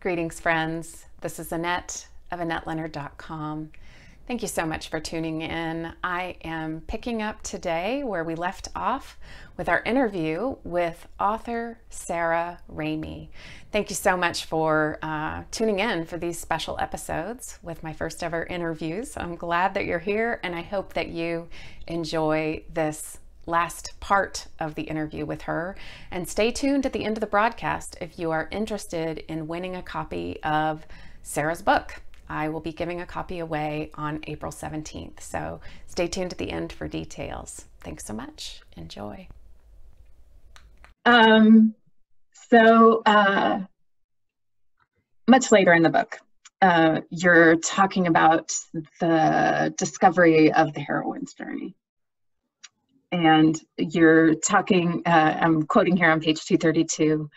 Greetings, friends. This is Annette of AnnetteLeonard.com. Thank you so much for tuning in. I am picking up today where we left off with our interview with author Sarah Ramey. Thank you so much for uh, tuning in for these special episodes with my first ever interviews. I'm glad that you're here and I hope that you enjoy this last part of the interview with her. And stay tuned at the end of the broadcast if you are interested in winning a copy of Sarah's book. I will be giving a copy away on April 17th. So stay tuned at the end for details. Thanks so much. Enjoy. Um, so, uh, much later in the book, uh, you're talking about the discovery of the heroine's journey and you're talking, uh, I'm quoting here on page 232,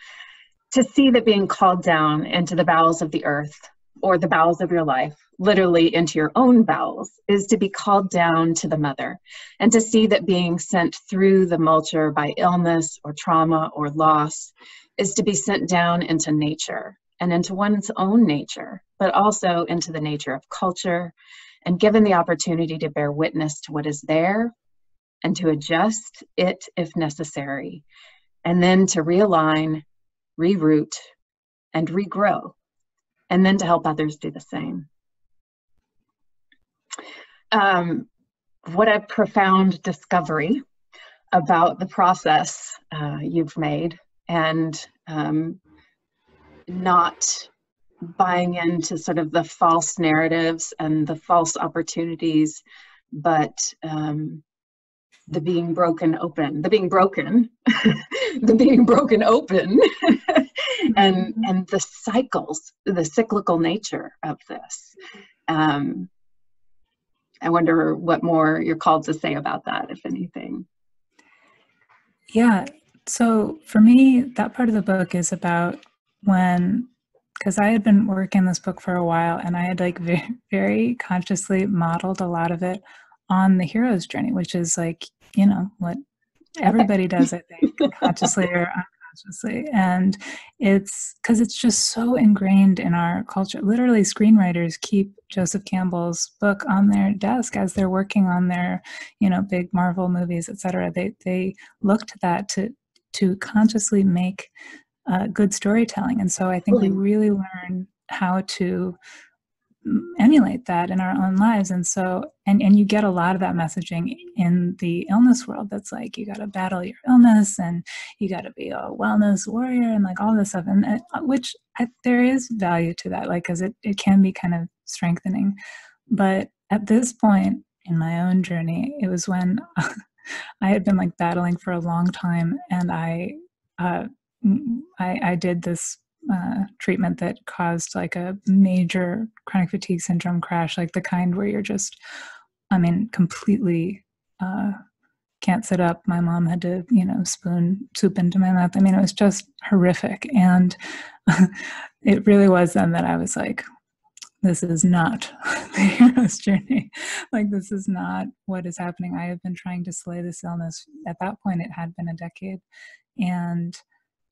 to see that being called down into the bowels of the earth or the bowels of your life, literally into your own bowels, is to be called down to the mother. And to see that being sent through the mulcher by illness or trauma or loss is to be sent down into nature and into one's own nature, but also into the nature of culture and given the opportunity to bear witness to what is there and to adjust it if necessary, and then to realign, reroute, and regrow, and then to help others do the same. Um, what a profound discovery about the process uh, you've made. And um, not buying into sort of the false narratives and the false opportunities, but um, the being broken open, the being broken, the being broken open, and mm-hmm. and the cycles, the cyclical nature of this. Um, I wonder what more you're called to say about that, if anything. Yeah. So for me, that part of the book is about when because I had been working this book for a while and I had like very, very consciously modeled a lot of it on the hero's journey, which is like, you know, what everybody does, I think, consciously or unconsciously. And it's because it's just so ingrained in our culture. Literally, screenwriters keep Joseph Campbell's book on their desk as they're working on their, you know, big Marvel movies, etc. They they look to that to to consciously make uh, good storytelling. And so I think we really learn how to emulate that in our own lives. And so and and you get a lot of that messaging in the illness world that's like you got to battle your illness and you got to be a wellness warrior and like all this stuff. And uh, which I, there is value to that like because it, it can be kind of strengthening. But at this point in my own journey it was when i had been like battling for a long time and i uh, I, I did this uh, treatment that caused like a major chronic fatigue syndrome crash, like the kind where you're just, I mean, completely uh, can't sit up. My mom had to, you know, spoon soup into my mouth. I mean, it was just horrific. And it really was then that I was like, this is not the hero's journey. like, this is not what is happening. I have been trying to slay this illness. At that point, it had been a decade. And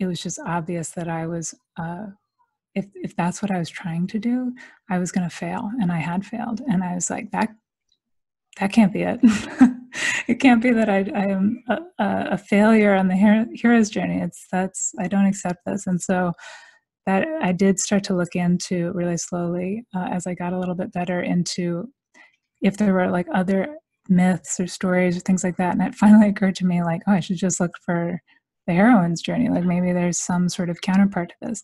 it was just obvious that I was, uh, if if that's what I was trying to do, I was going to fail, and I had failed, and I was like, that that can't be it. it can't be that I, I am a, a, failure on the hero, hero's journey. It's that's I don't accept this, and so that I did start to look into really slowly uh, as I got a little bit better into if there were like other myths or stories or things like that, and it finally occurred to me like, oh, I should just look for the heroine's journey. Like maybe there's some sort of counterpart to this.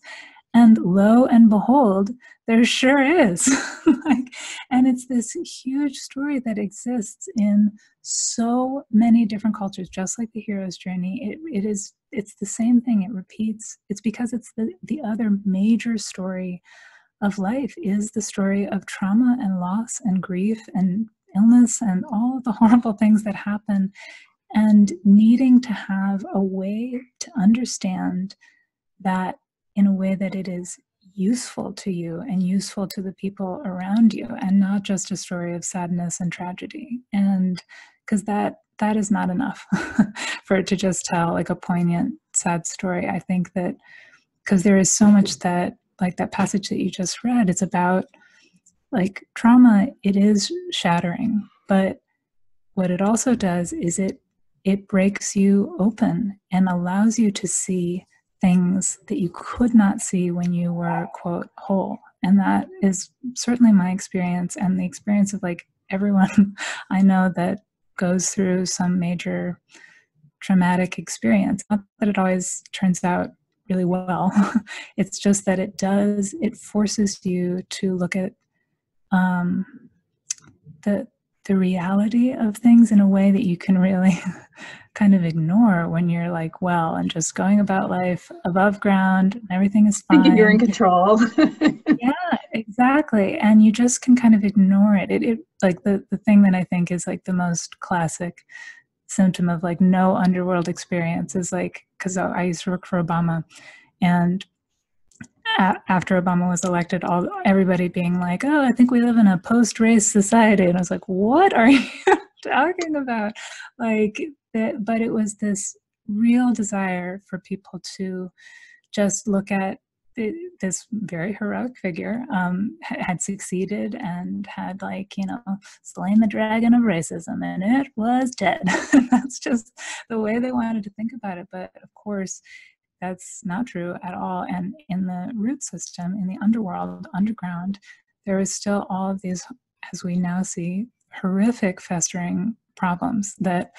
And lo and behold, there sure is. like, and it's this huge story that exists in so many different cultures, just like the hero's journey. It, it is it's the same thing. It repeats. It's because it's the, the other major story of life is the story of trauma and loss and grief and illness and all the horrible things that happen and needing to have a way to understand that in a way that it is useful to you and useful to the people around you and not just a story of sadness and tragedy. And because that that is not enough for it to just tell like a poignant sad story. I think that because there is so much that like that passage that you just read it's about like trauma it is shattering but what it also does is it it breaks you open and allows you to see things that you could not see when you were quote whole. And that is certainly my experience and the experience of like everyone i know that goes through some major traumatic experience. Not that it always turns out really well. It's just that it does it forces you to look at um, the the reality of things in a way that you can really kind of ignore when you're like well and just going about life above ground and everything is fine thinking you're in control. Yeah exactly. And you just can kind of ignore it. it it like the the thing that i think is like the most classic symptom of like no underworld experience is like because i used to work for obama and after Obama was elected, all everybody being like, "Oh, I think we live in a post-race society," and I was like, "What are you talking about?" Like, that, but it was this real desire for people to just look at this very heroic figure um, had succeeded and had like you know slain the dragon of racism and it was dead. That's just the way they wanted to think about it. But of course that's not true at all. And in the root system, in the underworld, underground, there is still all of these, as we now see, horrific festering problems that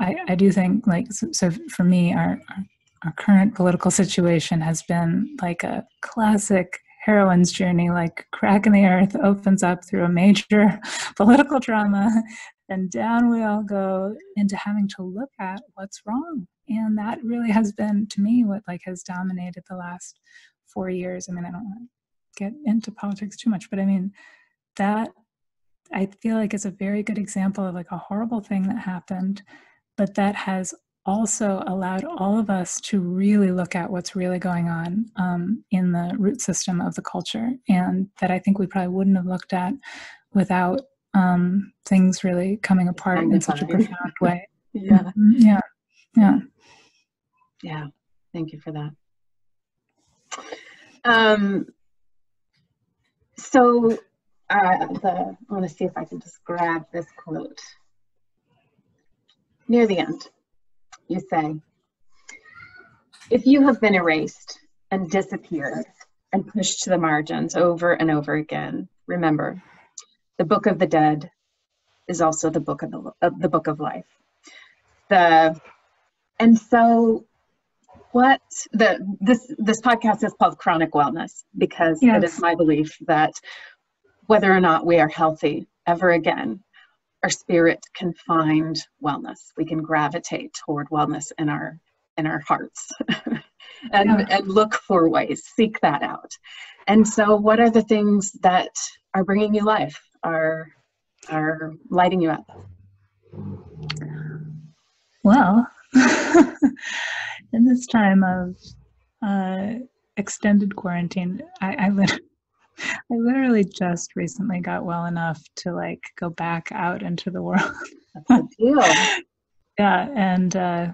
I, I do think, like, so, so for me, our, our, our current political situation has been like a classic heroine's journey, like crack in the earth opens up through a major political drama, and down we all go into having to look at what's wrong and that really has been to me what like has dominated the last four years. I mean i don't want to get into politics too much but i mean that i feel like is a very good example of like a horrible thing that happened but that has also allowed all of us to really look at what's really going on um, in the root system of the culture and that i think we probably wouldn't have looked at without um, things really coming apart in such a profound way. Yeah. Mm-hmm. yeah. Yeah yeah, thank you for that. Um, so uh, the, I want to see if I can just grab this quote. Near the end, you say, if you have been erased and disappeared and pushed to the margins over and over again, remember, the book of the dead is also the book of the, of the book of life. The and so what the this this podcast is called chronic wellness because yes. it is my belief that whether or not we are healthy ever again our spirit can find wellness we can gravitate toward wellness in our in our hearts and yeah. and look for ways seek that out and so what are the things that are bringing you life are are lighting you up well in this time of uh, extended quarantine, I, I, lit- I literally just recently got well enough to like go back out into the world. yeah, and uh,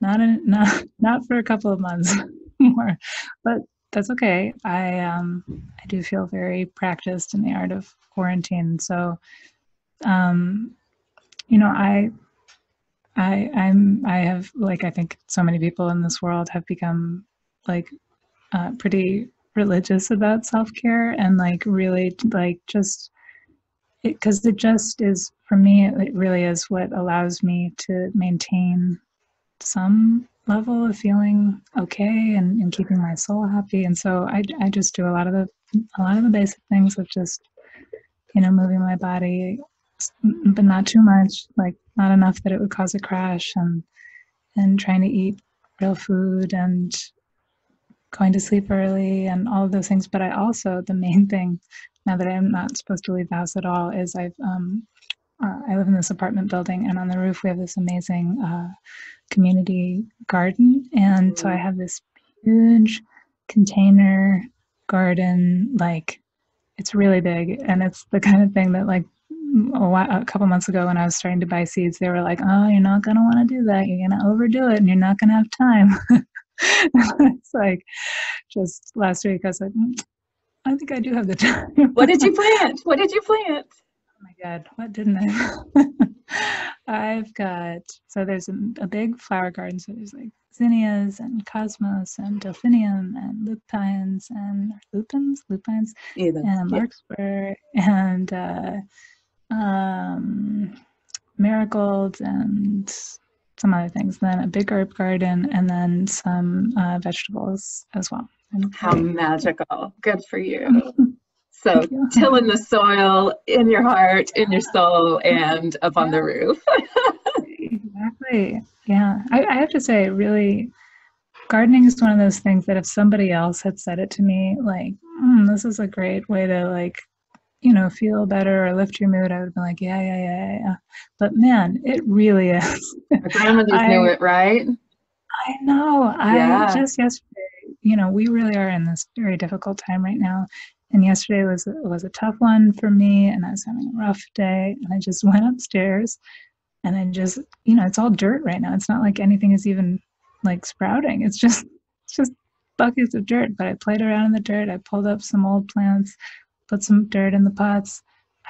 not in, not not for a couple of months more, but that's okay. I um I do feel very practiced in the art of quarantine, so um, you know I I I'm I have like I think so many people in this world have become like uh, pretty religious about self care and like really like just because it, it just is for me it really is what allows me to maintain some level of feeling okay and, and keeping my soul happy. And so I, I just do a lot of the a lot of the basic things of just you know moving my body but not too much, like not enough that it would cause a crash and and trying to eat real food and going to sleep early and all of those things. But I also the main thing now that I'm not supposed to leave the house at all is I've um, uh, I live in this apartment building and on the roof we have this amazing uh, community garden and so I have this huge container garden like it's really big and it's the kind of thing that like a, while, a couple months ago when I was starting to buy seeds, they were like, "Oh, you're not going to want to do that. You're going to overdo it, and you're not going to have time." it's like just last week I said, like, mm, I think I do have the time. what did you plant? What did you plant? Oh my God, what didn't I? I've got, so there's a, a, big flower garden. So there's like zinnias and cosmos and delphinium and lupines and lupins, lupines Either. and larkspur and uh, um, marigolds and some other things. Then a big herb garden and then some uh, vegetables as well. How magical. Good for you. So tilling the soil in your heart, in your soul, and up on the roof. exactly. Yeah. I, I, have to say, really, gardening is one of those things that if somebody else had said it to me, like, mm, this is a great way to like, you know, feel better or lift your mood, I would have been like, yeah, yeah, yeah, yeah. But man, it really is. Grandmothers I, knew it, right? I know. Yeah. I just yesterday, you know, we really are in this very difficult time right now and yesterday was was a tough one for me and i was having a rough day and i just went upstairs and i just you know it's all dirt right now it's not like anything is even like sprouting it's just it's just buckets of dirt but i played around in the dirt i pulled up some old plants put some dirt in the pots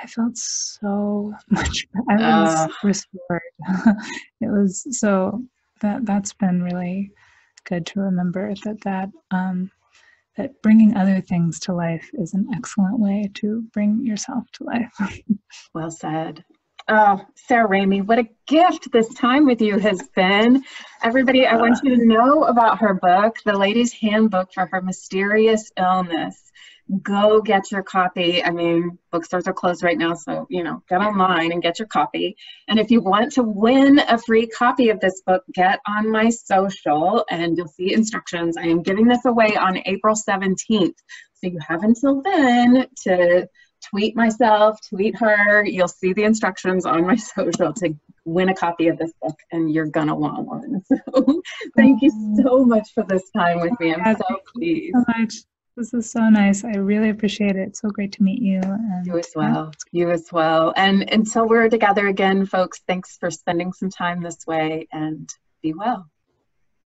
i felt so much i was uh. restored it was so that that's been really good to remember that that um that bringing other things to life is an excellent way to bring yourself to life. well said. Oh, Sarah Ramey, what a gift this time with you has been. Everybody, I want you to know about her book, The Lady's Handbook for Her Mysterious Illness go get your copy. I mean, bookstores are closed right now, so you know, get online and get your copy. And if you want to win a free copy of this book, get on my social and you'll see instructions. I am giving this away on April 17th. So you have until then to tweet myself, tweet her. You'll see the instructions on my social to win a copy of this book and you're gonna want one. So thank you so much for this time with me. I'm so pleased. So much. This is so nice. I really appreciate it. It's so great to meet you. And, you as well. Yeah. You as well. And until we're together again, folks, thanks for spending some time this way and be well.